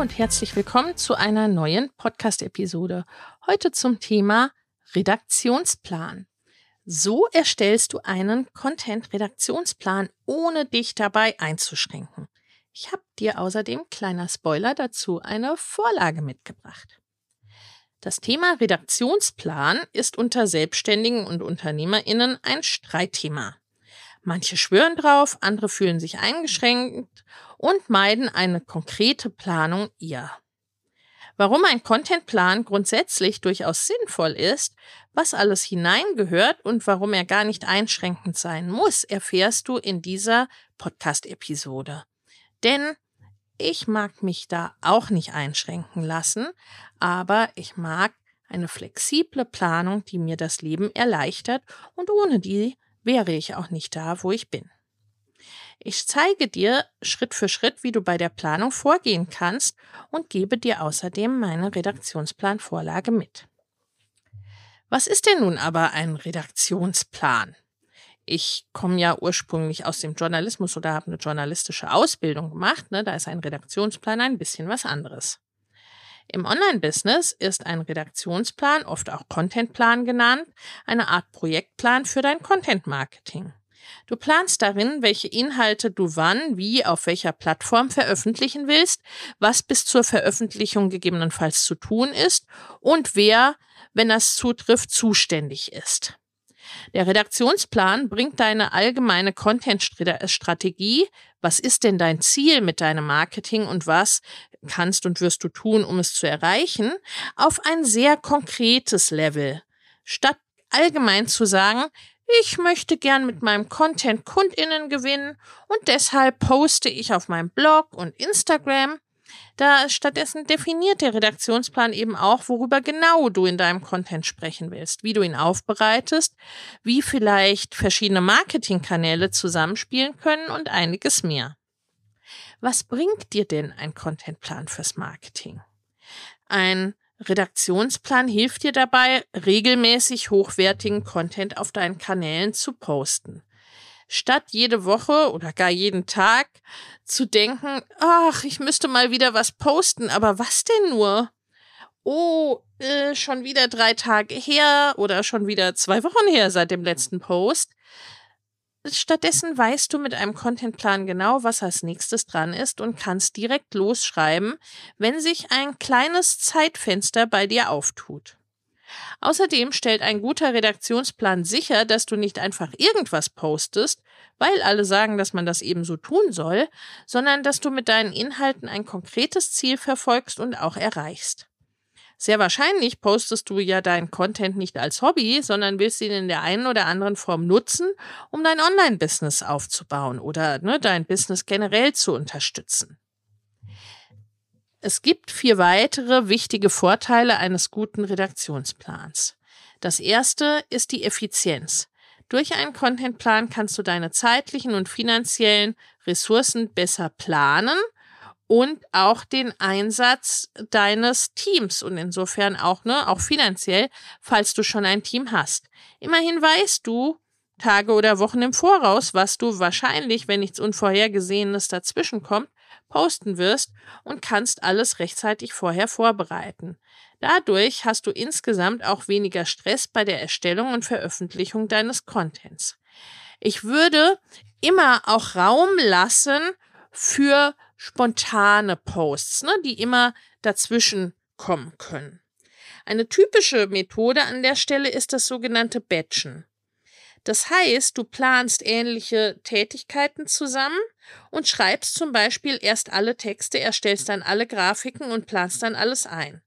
Und herzlich willkommen zu einer neuen Podcast-Episode. Heute zum Thema Redaktionsplan. So erstellst du einen Content-Redaktionsplan, ohne dich dabei einzuschränken. Ich habe dir außerdem, kleiner Spoiler dazu, eine Vorlage mitgebracht. Das Thema Redaktionsplan ist unter Selbstständigen und Unternehmerinnen ein Streitthema. Manche schwören drauf, andere fühlen sich eingeschränkt und meiden eine konkrete Planung eher. Warum ein Contentplan grundsätzlich durchaus sinnvoll ist, was alles hineingehört und warum er gar nicht einschränkend sein muss, erfährst du in dieser Podcast-Episode. Denn ich mag mich da auch nicht einschränken lassen, aber ich mag eine flexible Planung, die mir das Leben erleichtert und ohne die wäre ich auch nicht da, wo ich bin. Ich zeige dir Schritt für Schritt, wie du bei der Planung vorgehen kannst und gebe dir außerdem meine Redaktionsplanvorlage mit. Was ist denn nun aber ein Redaktionsplan? ich komme ja ursprünglich aus dem Journalismus oder habe eine journalistische Ausbildung gemacht. Ne? Da ist ein Redaktionsplan ein bisschen was anderes. Im Online-Business ist ein Redaktionsplan, oft auch Contentplan genannt, eine Art Projektplan für dein Content-Marketing. Du planst darin, welche Inhalte du wann, wie, auf welcher Plattform veröffentlichen willst, was bis zur Veröffentlichung gegebenenfalls zu tun ist und wer, wenn das zutrifft, zuständig ist. Der Redaktionsplan bringt deine allgemeine Content-Strategie. Was ist denn dein Ziel mit deinem Marketing und was kannst und wirst du tun, um es zu erreichen, auf ein sehr konkretes Level. Statt allgemein zu sagen, ich möchte gern mit meinem Content Kundinnen gewinnen und deshalb poste ich auf meinem Blog und Instagram, da stattdessen definiert der Redaktionsplan eben auch, worüber genau du in deinem Content sprechen willst, wie du ihn aufbereitest, wie vielleicht verschiedene Marketingkanäle zusammenspielen können und einiges mehr. Was bringt dir denn ein Contentplan fürs Marketing? Ein Redaktionsplan hilft dir dabei, regelmäßig hochwertigen Content auf deinen Kanälen zu posten statt jede Woche oder gar jeden Tag zu denken, ach, ich müsste mal wieder was posten, aber was denn nur? Oh, äh, schon wieder drei Tage her oder schon wieder zwei Wochen her seit dem letzten Post. Stattdessen weißt du mit einem Contentplan genau, was als nächstes dran ist und kannst direkt losschreiben, wenn sich ein kleines Zeitfenster bei dir auftut. Außerdem stellt ein guter Redaktionsplan sicher, dass du nicht einfach irgendwas postest, weil alle sagen, dass man das eben so tun soll, sondern dass du mit deinen Inhalten ein konkretes Ziel verfolgst und auch erreichst. Sehr wahrscheinlich postest du ja deinen Content nicht als Hobby, sondern willst ihn in der einen oder anderen Form nutzen, um dein Online-Business aufzubauen oder ne, dein Business generell zu unterstützen. Es gibt vier weitere wichtige Vorteile eines guten Redaktionsplans. Das erste ist die Effizienz. Durch einen Contentplan kannst du deine zeitlichen und finanziellen Ressourcen besser planen und auch den Einsatz deines Teams und insofern auch, ne, auch finanziell, falls du schon ein Team hast. Immerhin weißt du, Tage oder Wochen im Voraus, was du wahrscheinlich, wenn nichts Unvorhergesehenes dazwischenkommt, posten wirst und kannst alles rechtzeitig vorher vorbereiten. Dadurch hast du insgesamt auch weniger Stress bei der Erstellung und Veröffentlichung deines Contents. Ich würde immer auch Raum lassen für spontane Posts, ne, die immer dazwischen kommen können. Eine typische Methode an der Stelle ist das sogenannte Batchen. Das heißt, du planst ähnliche Tätigkeiten zusammen und schreibst zum Beispiel erst alle Texte, erstellst dann alle Grafiken und planst dann alles ein.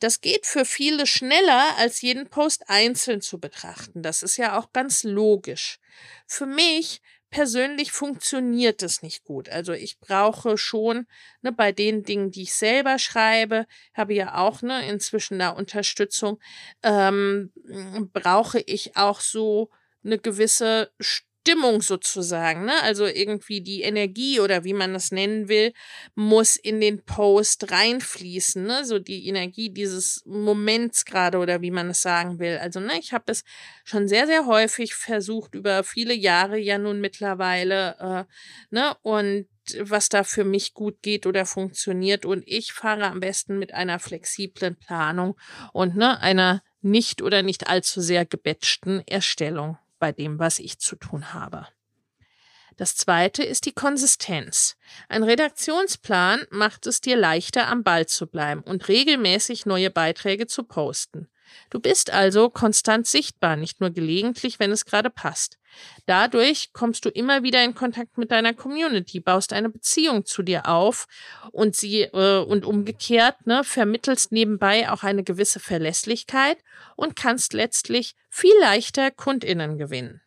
Das geht für viele schneller, als jeden Post einzeln zu betrachten. Das ist ja auch ganz logisch. Für mich persönlich funktioniert es nicht gut. Also ich brauche schon ne, bei den Dingen, die ich selber schreibe, habe ja auch ne, inzwischen da Unterstützung, ähm, brauche ich auch so eine gewisse Stimmung sozusagen, ne? Also irgendwie die Energie oder wie man das nennen will, muss in den Post reinfließen, ne? So die Energie dieses Moments gerade oder wie man es sagen will. Also, ne, ich habe es schon sehr, sehr häufig versucht, über viele Jahre ja nun mittlerweile, äh, ne, und was da für mich gut geht oder funktioniert. Und ich fahre am besten mit einer flexiblen Planung und ne, einer nicht oder nicht allzu sehr gebatchten Erstellung bei dem, was ich zu tun habe. Das zweite ist die Konsistenz. Ein Redaktionsplan macht es dir leichter, am Ball zu bleiben und regelmäßig neue Beiträge zu posten. Du bist also konstant sichtbar, nicht nur gelegentlich, wenn es gerade passt. Dadurch kommst du immer wieder in Kontakt mit deiner Community, baust eine Beziehung zu dir auf und sie äh, und umgekehrt ne, vermittelst nebenbei auch eine gewisse Verlässlichkeit und kannst letztlich viel leichter Kundinnen gewinnen.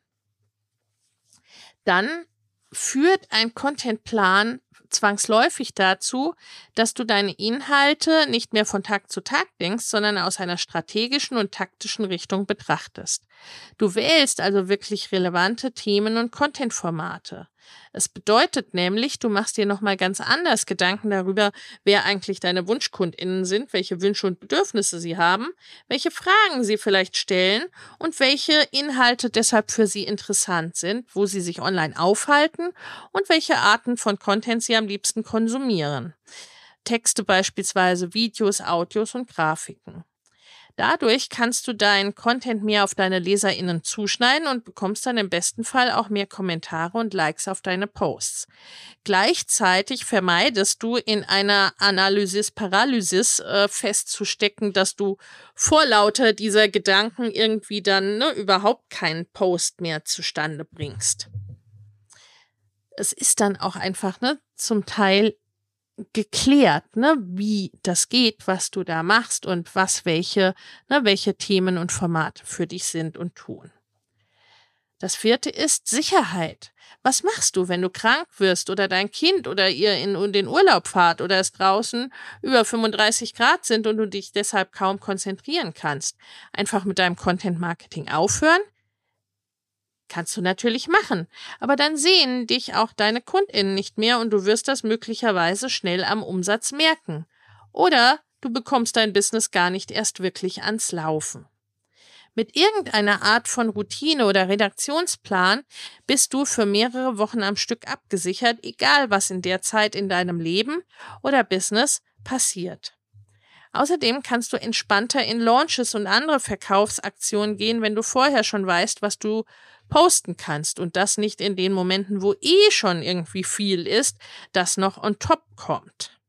Dann führt ein Contentplan zwangsläufig dazu, dass du deine Inhalte nicht mehr von Tag zu Tag denkst, sondern aus einer strategischen und taktischen Richtung betrachtest. Du wählst also wirklich relevante Themen und Contentformate. Es bedeutet nämlich, du machst dir nochmal ganz anders Gedanken darüber, wer eigentlich deine WunschkundInnen sind, welche Wünsche und Bedürfnisse sie haben, welche Fragen sie vielleicht stellen und welche Inhalte deshalb für sie interessant sind, wo sie sich online aufhalten und welche Arten von Content sie am liebsten konsumieren. Texte beispielsweise, Videos, Audios und Grafiken. Dadurch kannst du deinen Content mehr auf deine LeserInnen zuschneiden und bekommst dann im besten Fall auch mehr Kommentare und Likes auf deine Posts. Gleichzeitig vermeidest du in einer Analysis-Paralysis äh, festzustecken, dass du vor lauter dieser Gedanken irgendwie dann ne, überhaupt keinen Post mehr zustande bringst. Es ist dann auch einfach ne, zum Teil geklärt, ne, wie das geht, was du da machst und was welche, ne, welche Themen und Formate für dich sind und tun. Das vierte ist Sicherheit. Was machst du, wenn du krank wirst oder dein Kind oder ihr in den Urlaub fahrt oder es draußen über 35 Grad sind und du dich deshalb kaum konzentrieren kannst? Einfach mit deinem Content Marketing aufhören? Kannst du natürlich machen, aber dann sehen dich auch deine Kundinnen nicht mehr und du wirst das möglicherweise schnell am Umsatz merken. Oder du bekommst dein Business gar nicht erst wirklich ans Laufen. Mit irgendeiner Art von Routine oder Redaktionsplan bist du für mehrere Wochen am Stück abgesichert, egal was in der Zeit in deinem Leben oder Business passiert. Außerdem kannst du entspannter in Launches und andere Verkaufsaktionen gehen, wenn du vorher schon weißt, was du posten kannst und das nicht in den Momenten, wo eh schon irgendwie viel ist, das noch on top kommt.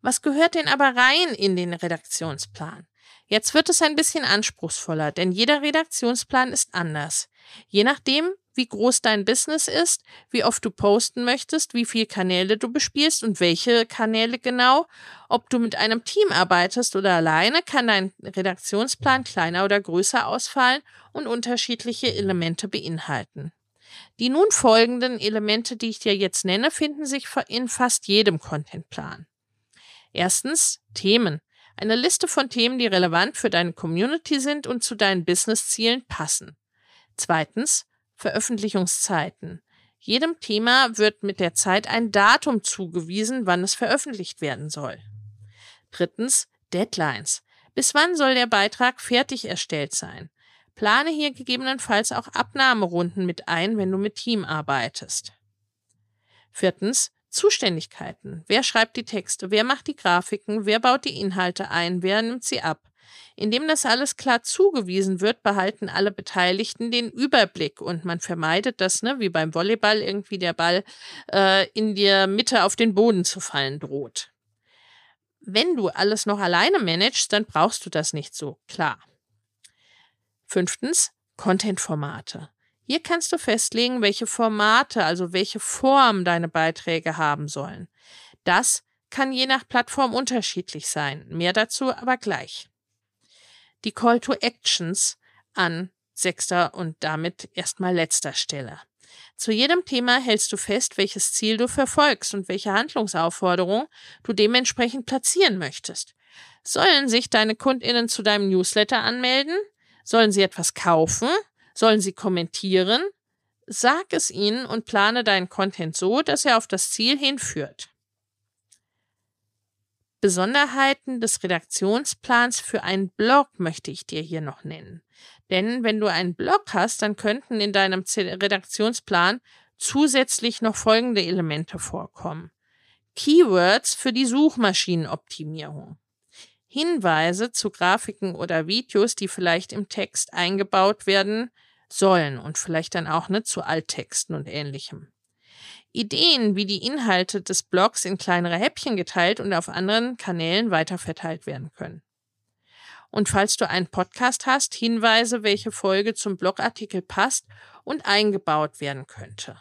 Was gehört denn aber rein in den Redaktionsplan? Jetzt wird es ein bisschen anspruchsvoller, denn jeder Redaktionsplan ist anders. Je nachdem, wie groß dein Business ist, wie oft du posten möchtest, wie viele Kanäle du bespielst und welche Kanäle genau. Ob du mit einem Team arbeitest oder alleine, kann dein Redaktionsplan kleiner oder größer ausfallen und unterschiedliche Elemente beinhalten. Die nun folgenden Elemente, die ich dir jetzt nenne, finden sich in fast jedem Contentplan. Erstens Themen. Eine Liste von Themen, die relevant für deine Community sind und zu deinen Businesszielen passen. Zweitens Veröffentlichungszeiten. Jedem Thema wird mit der Zeit ein Datum zugewiesen, wann es veröffentlicht werden soll. Drittens Deadlines. Bis wann soll der Beitrag fertig erstellt sein? Plane hier gegebenenfalls auch Abnahmerunden mit ein, wenn du mit Team arbeitest. Viertens Zuständigkeiten. Wer schreibt die Texte? Wer macht die Grafiken? Wer baut die Inhalte ein? Wer nimmt sie ab? Indem das alles klar zugewiesen wird, behalten alle Beteiligten den Überblick und man vermeidet das, ne, wie beim Volleyball irgendwie der Ball äh, in der Mitte auf den Boden zu fallen droht. Wenn du alles noch alleine managst, dann brauchst du das nicht so, klar. Fünftens, Content-Formate. Hier kannst du festlegen, welche Formate, also welche Form deine Beiträge haben sollen. Das kann je nach Plattform unterschiedlich sein. Mehr dazu aber gleich. Die Call to Actions an sechster und damit erstmal letzter Stelle. Zu jedem Thema hältst du fest, welches Ziel du verfolgst und welche Handlungsaufforderung du dementsprechend platzieren möchtest. Sollen sich deine Kundinnen zu deinem Newsletter anmelden? Sollen sie etwas kaufen? Sollen sie kommentieren? Sag es ihnen und plane deinen Content so, dass er auf das Ziel hinführt. Besonderheiten des Redaktionsplans für einen Blog möchte ich dir hier noch nennen. Denn wenn du einen Blog hast, dann könnten in deinem Redaktionsplan zusätzlich noch folgende Elemente vorkommen. Keywords für die Suchmaschinenoptimierung. Hinweise zu Grafiken oder Videos, die vielleicht im Text eingebaut werden sollen und vielleicht dann auch ne, zu Alttexten und ähnlichem. Ideen, wie die Inhalte des Blogs in kleinere Häppchen geteilt und auf anderen Kanälen weiterverteilt werden können. Und falls du einen Podcast hast, Hinweise, welche Folge zum Blogartikel passt und eingebaut werden könnte.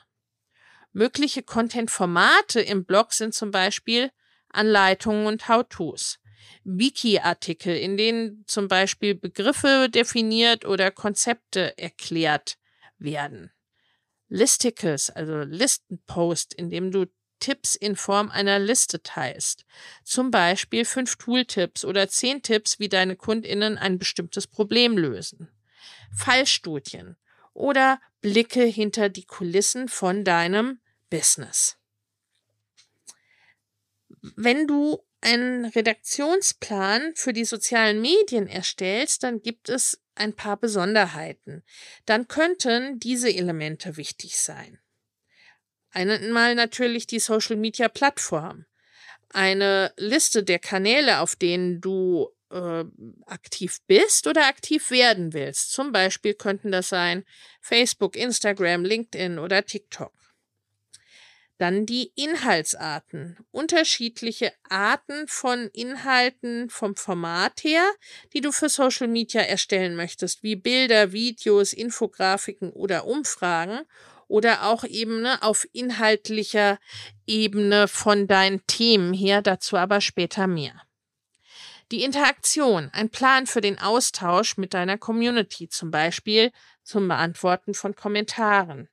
Mögliche Content-Formate im Blog sind zum Beispiel Anleitungen und How-Tos, Wiki-Artikel, in denen zum Beispiel Begriffe definiert oder Konzepte erklärt werden. Listicles, also Listenpost, in dem du Tipps in Form einer Liste teilst. Zum Beispiel fünf Tooltips oder zehn Tipps, wie deine KundInnen ein bestimmtes Problem lösen. Fallstudien oder Blicke hinter die Kulissen von deinem Business. Wenn du einen Redaktionsplan für die sozialen Medien erstellst, dann gibt es ein paar Besonderheiten. Dann könnten diese Elemente wichtig sein. Einmal natürlich die Social Media Plattform. Eine Liste der Kanäle, auf denen du äh, aktiv bist oder aktiv werden willst. Zum Beispiel könnten das sein Facebook, Instagram, LinkedIn oder TikTok. Dann die Inhaltsarten. Unterschiedliche Arten von Inhalten vom Format her, die du für Social Media erstellen möchtest, wie Bilder, Videos, Infografiken oder Umfragen oder auch eben ne, auf inhaltlicher Ebene von deinen Themen her, dazu aber später mehr. Die Interaktion, ein Plan für den Austausch mit deiner Community, zum Beispiel zum Beantworten von Kommentaren.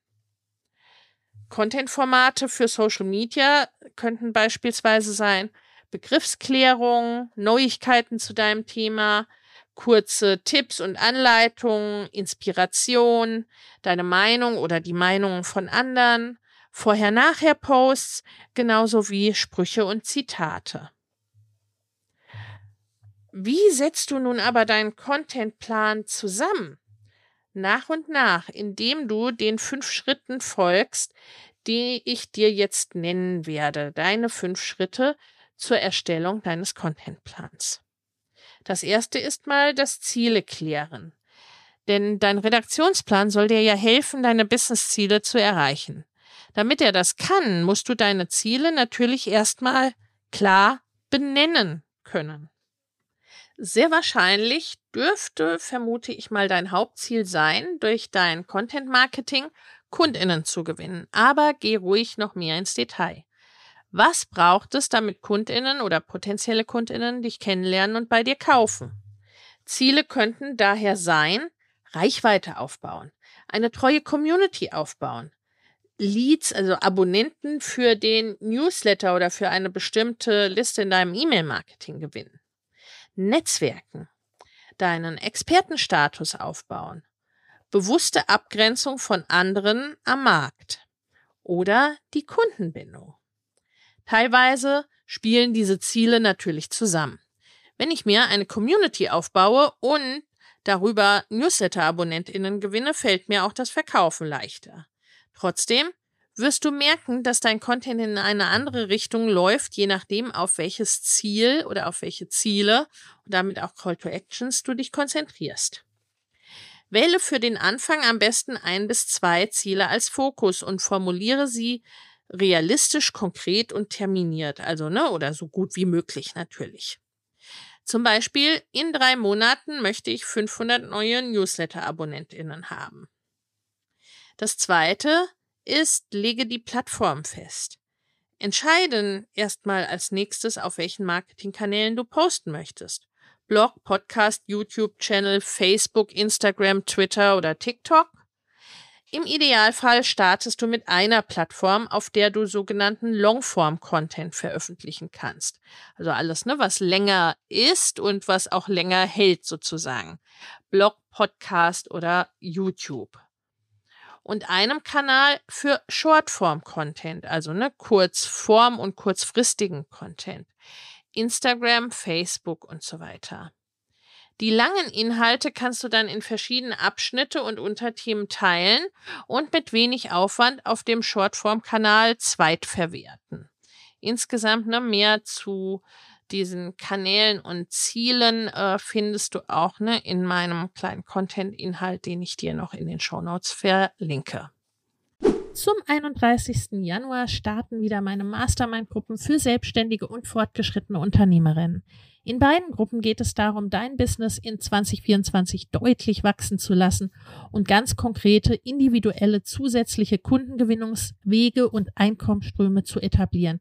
Content-Formate für Social Media könnten beispielsweise sein Begriffsklärung, Neuigkeiten zu deinem Thema, kurze Tipps und Anleitungen, Inspiration, deine Meinung oder die Meinungen von anderen, Vorher-Nachher-Posts, genauso wie Sprüche und Zitate. Wie setzt du nun aber deinen Contentplan zusammen? Nach und nach, indem du den fünf Schritten folgst, die ich dir jetzt nennen werde. Deine fünf Schritte zur Erstellung deines Contentplans. Das erste ist mal das Ziele klären. Denn dein Redaktionsplan soll dir ja helfen, deine Businessziele zu erreichen. Damit er das kann, musst du deine Ziele natürlich erstmal klar benennen können. Sehr wahrscheinlich dürfte, vermute ich mal, dein Hauptziel sein, durch dein Content Marketing Kundinnen zu gewinnen. Aber geh ruhig noch mehr ins Detail. Was braucht es, damit Kundinnen oder potenzielle Kundinnen dich kennenlernen und bei dir kaufen? Ziele könnten daher sein, Reichweite aufbauen, eine treue Community aufbauen, Leads, also Abonnenten für den Newsletter oder für eine bestimmte Liste in deinem E-Mail-Marketing gewinnen. Netzwerken, deinen Expertenstatus aufbauen, bewusste Abgrenzung von anderen am Markt oder die Kundenbindung. Teilweise spielen diese Ziele natürlich zusammen. Wenn ich mir eine Community aufbaue und darüber Newsletter-AbonnentInnen gewinne, fällt mir auch das Verkaufen leichter. Trotzdem wirst du merken, dass dein Content in eine andere Richtung läuft, je nachdem, auf welches Ziel oder auf welche Ziele und damit auch Call to Actions du dich konzentrierst. Wähle für den Anfang am besten ein bis zwei Ziele als Fokus und formuliere sie realistisch, konkret und terminiert, also ne, oder so gut wie möglich natürlich. Zum Beispiel, in drei Monaten möchte ich 500 neue Newsletter-AbonnentInnen haben. Das zweite ist, lege die Plattform fest. Entscheiden erstmal als nächstes, auf welchen Marketingkanälen du posten möchtest. Blog, Podcast, YouTube-Channel, Facebook, Instagram, Twitter oder TikTok. Im Idealfall startest du mit einer Plattform, auf der du sogenannten Longform-Content veröffentlichen kannst. Also alles, ne, was länger ist und was auch länger hält sozusagen. Blog, Podcast oder YouTube. Und einem Kanal für Shortform-Content, also ne, Kurzform und kurzfristigen Content. Instagram, Facebook und so weiter. Die langen Inhalte kannst du dann in verschiedene Abschnitte und Unterthemen teilen und mit wenig Aufwand auf dem Shortform-Kanal zweitverwerten. Insgesamt ne, mehr zu diesen Kanälen und Zielen äh, findest du auch ne, in meinem kleinen Content-Inhalt, den ich dir noch in den Show Notes verlinke. Zum 31. Januar starten wieder meine Mastermind-Gruppen für selbstständige und fortgeschrittene Unternehmerinnen. In beiden Gruppen geht es darum, dein Business in 2024 deutlich wachsen zu lassen und ganz konkrete, individuelle, zusätzliche Kundengewinnungswege und Einkommensströme zu etablieren,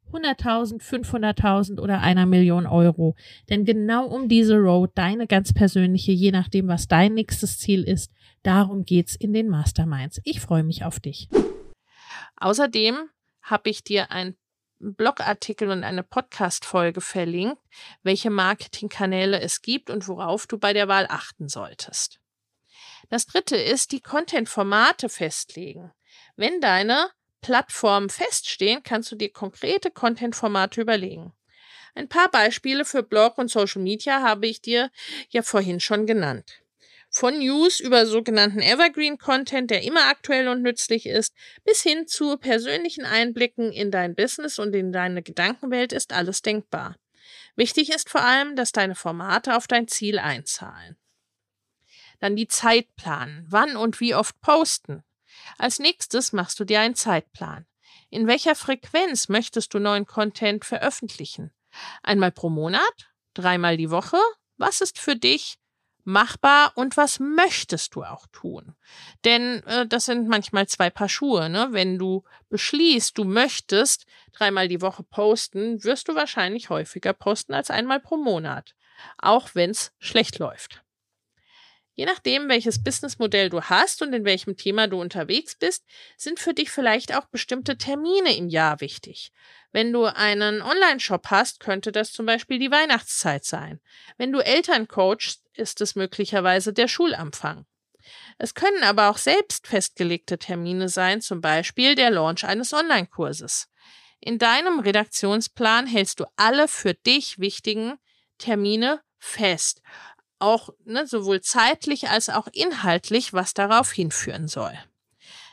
100.000, 500.000 oder einer Million Euro. Denn genau um diese Road, deine ganz persönliche, je nachdem, was dein nächstes Ziel ist, darum geht's in den Masterminds. Ich freue mich auf dich. Außerdem habe ich dir einen Blogartikel und eine Podcast-Folge verlinkt, welche Marketingkanäle es gibt und worauf du bei der Wahl achten solltest. Das dritte ist, die Content-Formate festlegen. Wenn deine Plattformen feststehen, kannst du dir konkrete Content-Formate überlegen. Ein paar Beispiele für Blog und Social Media habe ich dir ja vorhin schon genannt. Von News über sogenannten Evergreen Content, der immer aktuell und nützlich ist, bis hin zu persönlichen Einblicken in dein Business und in deine Gedankenwelt ist alles denkbar. Wichtig ist vor allem, dass deine Formate auf dein Ziel einzahlen. Dann die Zeit planen. Wann und wie oft posten. Als nächstes machst du dir einen Zeitplan. In welcher Frequenz möchtest du neuen Content veröffentlichen? Einmal pro Monat? Dreimal die Woche? Was ist für dich machbar und was möchtest du auch tun? Denn äh, das sind manchmal zwei Paar Schuhe. Ne? Wenn du beschließt, du möchtest dreimal die Woche posten, wirst du wahrscheinlich häufiger posten als einmal pro Monat, auch wenn es schlecht läuft. Je nachdem, welches Businessmodell du hast und in welchem Thema du unterwegs bist, sind für dich vielleicht auch bestimmte Termine im Jahr wichtig. Wenn du einen Online-Shop hast, könnte das zum Beispiel die Weihnachtszeit sein. Wenn du Eltern coachst, ist es möglicherweise der Schulanfang. Es können aber auch selbst festgelegte Termine sein, zum Beispiel der Launch eines Online-Kurses. In deinem Redaktionsplan hältst du alle für dich wichtigen Termine fest auch ne, sowohl zeitlich als auch inhaltlich, was darauf hinführen soll.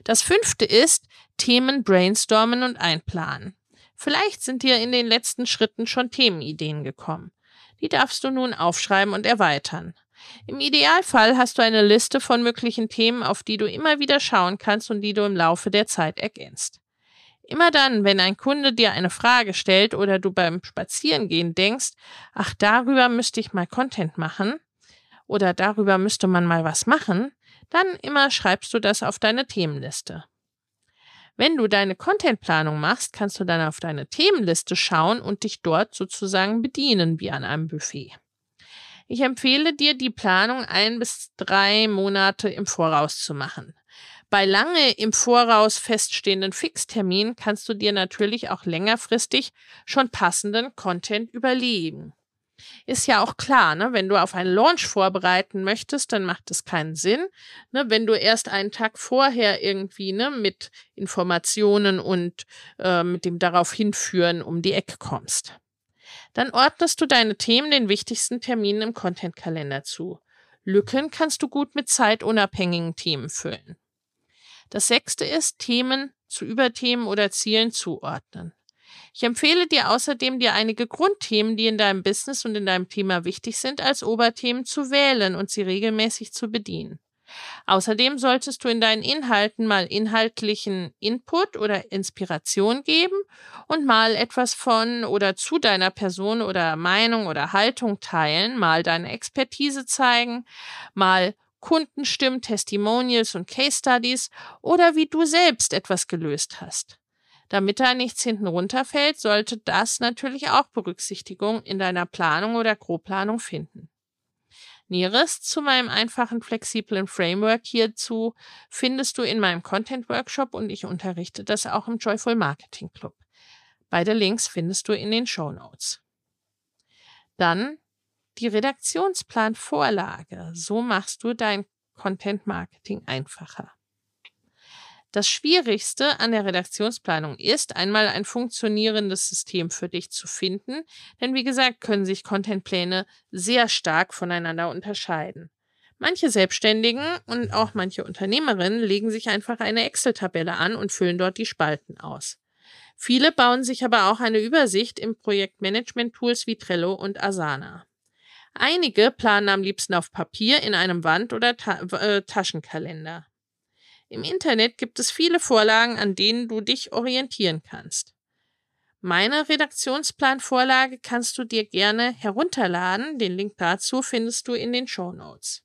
Das fünfte ist Themen brainstormen und einplanen. Vielleicht sind dir in den letzten Schritten schon Themenideen gekommen. Die darfst du nun aufschreiben und erweitern. Im Idealfall hast du eine Liste von möglichen Themen, auf die du immer wieder schauen kannst und die du im Laufe der Zeit ergänzt. Immer dann, wenn ein Kunde dir eine Frage stellt oder du beim Spazierengehen denkst, ach, darüber müsste ich mal Content machen, oder darüber müsste man mal was machen, dann immer schreibst du das auf deine Themenliste. Wenn du deine Contentplanung machst, kannst du dann auf deine Themenliste schauen und dich dort sozusagen bedienen wie an einem Buffet. Ich empfehle dir, die Planung ein bis drei Monate im Voraus zu machen. Bei lange im Voraus feststehenden Fixterminen kannst du dir natürlich auch längerfristig schon passenden Content überlegen. Ist ja auch klar, ne? wenn du auf einen Launch vorbereiten möchtest, dann macht es keinen Sinn. Ne? Wenn du erst einen Tag vorher irgendwie ne, mit Informationen und äh, mit dem darauf hinführen um die Ecke kommst. Dann ordnest du deine Themen den wichtigsten Terminen im Content-Kalender zu. Lücken kannst du gut mit zeitunabhängigen Themen füllen. Das sechste ist, Themen zu Überthemen oder Zielen zuordnen. Ich empfehle dir außerdem, dir einige Grundthemen, die in deinem Business und in deinem Thema wichtig sind, als Oberthemen zu wählen und sie regelmäßig zu bedienen. Außerdem solltest du in deinen Inhalten mal inhaltlichen Input oder Inspiration geben und mal etwas von oder zu deiner Person oder Meinung oder Haltung teilen, mal deine Expertise zeigen, mal Kundenstimmen, Testimonials und Case Studies oder wie du selbst etwas gelöst hast. Damit da nichts hinten runterfällt, sollte das natürlich auch Berücksichtigung in deiner Planung oder Grobplanung finden. Näheres zu meinem einfachen, flexiblen Framework hierzu findest du in meinem Content Workshop und ich unterrichte das auch im Joyful Marketing Club. Beide Links findest du in den Show Notes. Dann die Redaktionsplanvorlage. So machst du dein Content Marketing einfacher. Das Schwierigste an der Redaktionsplanung ist, einmal ein funktionierendes System für dich zu finden, denn wie gesagt, können sich Contentpläne sehr stark voneinander unterscheiden. Manche Selbstständigen und auch manche Unternehmerinnen legen sich einfach eine Excel-Tabelle an und füllen dort die Spalten aus. Viele bauen sich aber auch eine Übersicht im Projektmanagement-Tools wie Trello und Asana. Einige planen am liebsten auf Papier in einem Wand- oder Ta äh, Taschenkalender. Im Internet gibt es viele Vorlagen, an denen du dich orientieren kannst. Meine Redaktionsplanvorlage kannst du dir gerne herunterladen. Den Link dazu findest du in den Show Notes.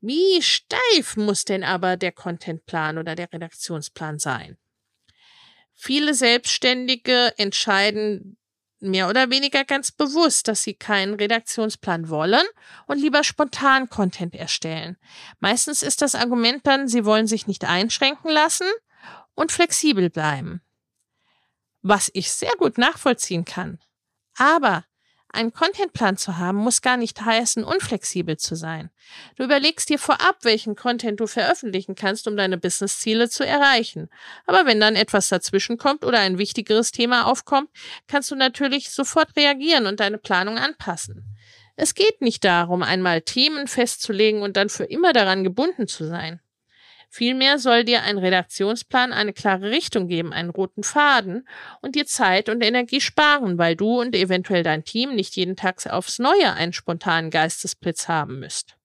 Wie steif muss denn aber der Contentplan oder der Redaktionsplan sein? Viele Selbstständige entscheiden mehr oder weniger ganz bewusst, dass sie keinen Redaktionsplan wollen und lieber spontan Content erstellen. Meistens ist das Argument dann, sie wollen sich nicht einschränken lassen und flexibel bleiben. Was ich sehr gut nachvollziehen kann. Aber einen Contentplan zu haben, muss gar nicht heißen, unflexibel zu sein. Du überlegst dir vorab, welchen Content du veröffentlichen kannst, um deine Businessziele zu erreichen. Aber wenn dann etwas dazwischen kommt oder ein wichtigeres Thema aufkommt, kannst du natürlich sofort reagieren und deine Planung anpassen. Es geht nicht darum, einmal Themen festzulegen und dann für immer daran gebunden zu sein. Vielmehr soll dir ein Redaktionsplan eine klare Richtung geben, einen roten Faden und dir Zeit und Energie sparen, weil du und eventuell dein Team nicht jeden Tag aufs Neue einen spontanen Geistesblitz haben müsst.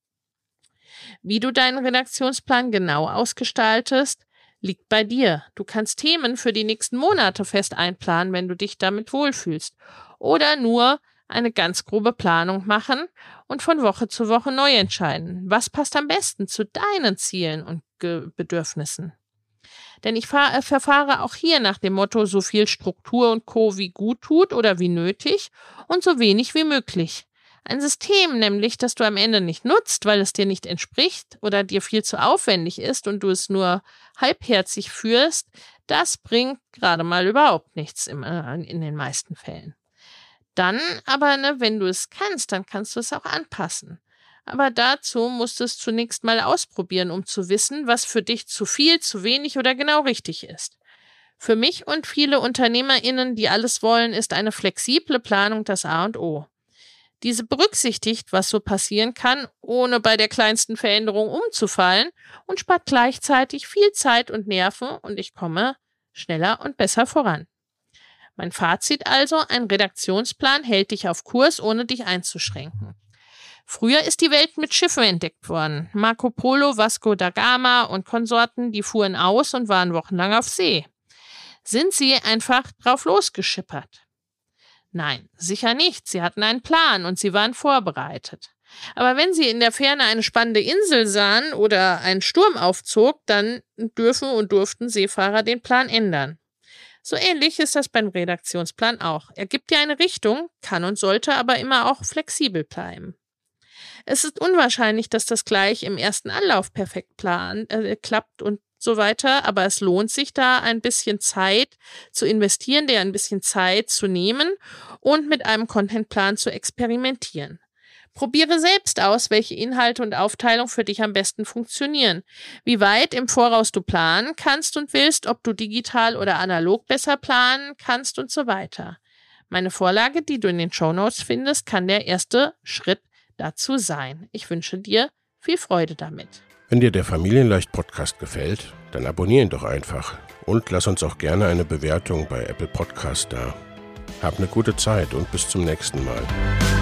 Wie du deinen Redaktionsplan genau ausgestaltest, liegt bei dir. Du kannst Themen für die nächsten Monate fest einplanen, wenn du dich damit wohlfühlst. Oder nur eine ganz grobe Planung machen und von Woche zu Woche neu entscheiden. Was passt am besten zu deinen Zielen und Bedürfnissen? Denn ich äh, verfahre auch hier nach dem Motto, so viel Struktur und Co. wie gut tut oder wie nötig und so wenig wie möglich. Ein System nämlich, das du am Ende nicht nutzt, weil es dir nicht entspricht oder dir viel zu aufwendig ist und du es nur halbherzig führst, das bringt gerade mal überhaupt nichts in, äh, in den meisten Fällen. Dann aber, ne, wenn du es kannst, dann kannst du es auch anpassen. Aber dazu musst du es zunächst mal ausprobieren, um zu wissen, was für dich zu viel, zu wenig oder genau richtig ist. Für mich und viele UnternehmerInnen, die alles wollen, ist eine flexible Planung das A und O. Diese berücksichtigt, was so passieren kann, ohne bei der kleinsten Veränderung umzufallen und spart gleichzeitig viel Zeit und Nerven und ich komme schneller und besser voran. Mein Fazit also, ein Redaktionsplan hält dich auf Kurs, ohne dich einzuschränken. Früher ist die Welt mit Schiffen entdeckt worden. Marco Polo, Vasco da Gama und Konsorten, die fuhren aus und waren wochenlang auf See. Sind sie einfach drauf losgeschippert? Nein, sicher nicht. Sie hatten einen Plan und sie waren vorbereitet. Aber wenn sie in der Ferne eine spannende Insel sahen oder ein Sturm aufzog, dann dürfen und durften Seefahrer den Plan ändern. So ähnlich ist das beim Redaktionsplan auch. Er gibt dir eine Richtung, kann und sollte aber immer auch flexibel bleiben. Es ist unwahrscheinlich, dass das gleich im ersten Anlauf perfekt plan, äh, klappt und so weiter, aber es lohnt sich da ein bisschen Zeit zu investieren, dir ein bisschen Zeit zu nehmen und mit einem Contentplan zu experimentieren. Probiere selbst aus, welche Inhalte und Aufteilung für dich am besten funktionieren, wie weit im Voraus du planen kannst und willst, ob du digital oder analog besser planen kannst und so weiter. Meine Vorlage, die du in den Show Notes findest, kann der erste Schritt dazu sein. Ich wünsche dir viel Freude damit. Wenn dir der Familienleicht Podcast gefällt, dann abonniere ihn doch einfach und lass uns auch gerne eine Bewertung bei Apple Podcast da. Hab eine gute Zeit und bis zum nächsten Mal.